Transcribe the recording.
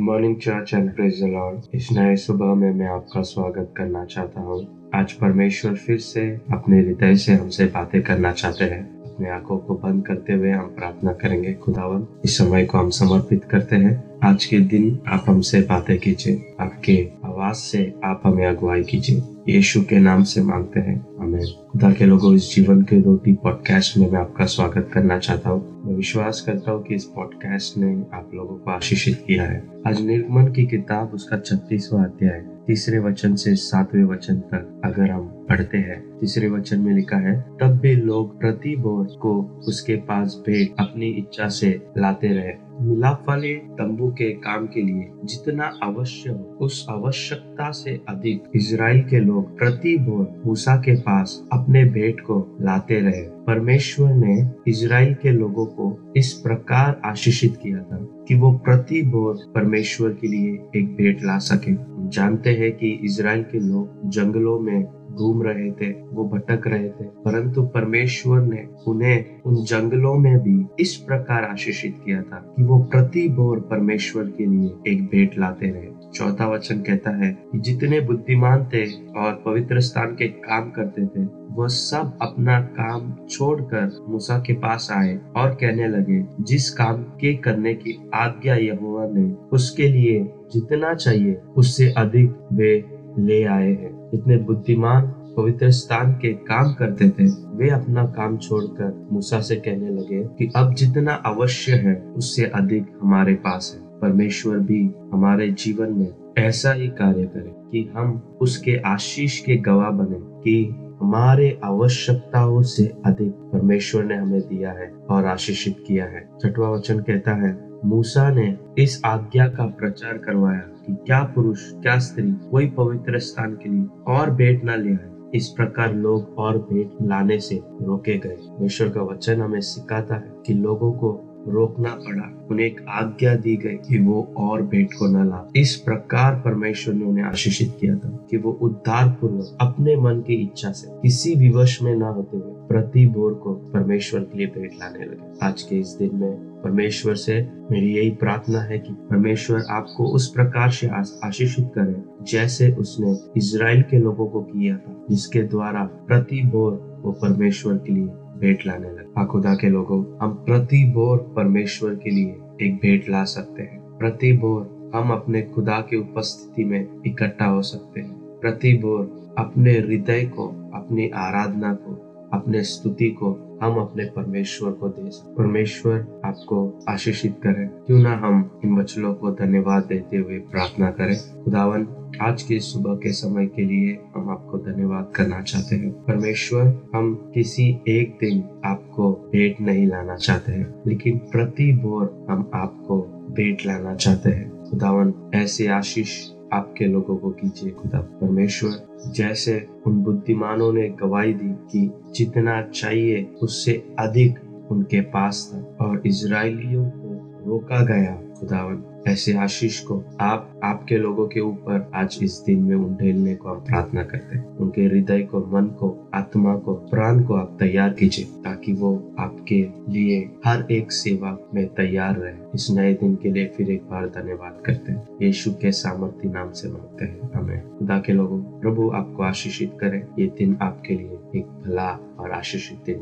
Morning church and praise the lord इस नए सुबह में मैं आपका स्वागत करना चाहता हूँ। आज परमेश्वर फिर से अपने हृदय से हमसे बातें करना चाहते हैं। अपने आँखों को बंद करते हुए हम प्रार्थना करेंगे। खुदावन, इस समय को हम समर्पित करते हैं। आज के दिन आप हमसे बातें कीजिए। आपके आवाज़ से आप हमें अगुवाई कीजिए। यीशु के नाम से मांगते हैं। हमें खुदा के लोगों, इस जीवन के रोटी पॉडकास्ट में मैं आपका स्वागत करना चाहता हूँ। मैं विश्वास करता हूँ कि इस पॉडकास्ट ने आप लोगों को आशीषित किया है। आज निर्गमन की किताब उसका छत्तीसवा अध्याय। तीसरे वचन से सातवें वचन तक अगर हम पढ़ते हैं, तीसरे वचन में लिखा है, तब भी लोग प्रति बोर को उसके पास भेंट अपनी इच्छा से लाते रहे। मिलाप वाले तंबू के काम के लिए जितना अवश्य हो, उस आवश्यकता से अधिक इसराइल के लोग प्रति बोर मूसा के पास अपने भेंट को लाते रहे। परमेश्वर ने इसराइल के लोगों को इस प्रकार आशीषित किया था कि वो प्रति बोर परमेश्वर के लिए एक भेंट ला सके। जानते हैं कि इसराइल के लोग जंगलों में घूम रहे थे, वो भटक रहे थे। परंतु परमेश्वर ने उन्हें उन जंगलों में भी इस प्रकार आशीषित किया था कि वो प्रति बोर परमेश्वर के लिए एक भेंट लाते रहे। चौथा वचन कहता है कि जितने बुद्धिमान थे और पवित्र स्थान के काम करते थे वह सब अपना काम छोड़कर मूसा के पास आए और कहने लगे, जिस काम के करने की आज्ञा यहोवा ने उसके लिए जितना चाहिए, उससे अधिक वे ले आए हैं। इतने बुद्धिमान, पवित्र स्थान के काम करते थे। वे अपना काम छोड़कर मूसा से कहने लगे कि अब जितना अवश्य है, उससे अधिक हमारे पास है। परमेश्वर भी हमारे जीवन में ऐसा ही कार्य करे कि हम उसके आशीष के गवाह बने कि हमारे आवश्यकताओं से अधिक परमेश्वर ने हमें दिया है और आशीषित किया है। छठवा वचन कहता है मूसा ने इस आज्ञा का प्रचार करवाया कि क्या पुरुष, क्या स्त्री कोई पवित्र स्थान के लिए और भेंट न ले आए। इस प्रकार लोग और भेंट लाने से रोके गए। ईश्वर का वचन हमें सिखाता है कि लोगों को रोकना पड़ा। उन्हें एक आज्ञा दी गई कि वो और भेंट को न ला इस प्रकार परमेश्वर ने उन्हें आशीषित किया था कि वो उद्धार पूर्वक अपने मन की इच्छा से किसी विवश में न होते हुए प्रति बोर को परमेश्वर के लिए भेंट लाने लगे। आज के इस दिन में परमेश्वर से मेरी यही प्रार्थना है कि परमेश्वर आपको उस प्रकार से आशीषित करे जैसे उसने इसराइल के लोगों को किया था, जिसके द्वारा प्रति बोर वो परमेश्वर के लिए भेंट लाने लगा। खुदा के लोगों, हम प्रति बोर परमेश्वर के लिए एक भेंट ला सकते हैं। प्रति बोर हम अपने खुदा की उपस्थिति में इकट्ठा हो सकते हैं। प्रति बोर अपने हृदय को, अपनी आराधना को, अपने स्तुति को हम अपने परमेश्वर को दे सकते परमेश्वर आपको आशीषित करे। क्यों ना हम इन वचनों को धन्यवाद देते हुए प्रार्थना करें। खुदावन, आज के सुबह के समय के लिए हम आपको धन्यवाद करना चाहते हैं। परमेश्वर, हम किसी एक दिन आपको भेंट नहीं लाना चाहते हैं, लेकिन प्रति बोर हम आपको भेंट लाना चाहते हैं। खुदावन, ऐसे आशीष आपके लोगों को कीजिए खुदा। परमेश्वर, जैसे उन बुद्धिमानों ने गवाही दी कि जितना चाहिए, उससे अधिक उनके पास था और इसराइलियों को रोका गया। खुदावन, ऐसे आशीष को आप, आपके लोगों के ऊपर आज इस दिन में उंडेलने को हम प्रार्थना करते हैं। उनके हृदय को, मन को, आत्मा को, प्राण को आप तैयार कीजिए, ताकि वो आपके लिए हर एक सेवा में तैयार रहे। इस नए दिन के लिए फिर एक बार धन्यवाद करते हैं। यीशु के सामर्थ्य नाम से मांगते हैं। हमें खुदा के लोगों, प्रभु आपको आशीषित करे। ये दिन आपके लिए एक भला और आशीषित दिन